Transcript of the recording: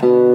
Bye.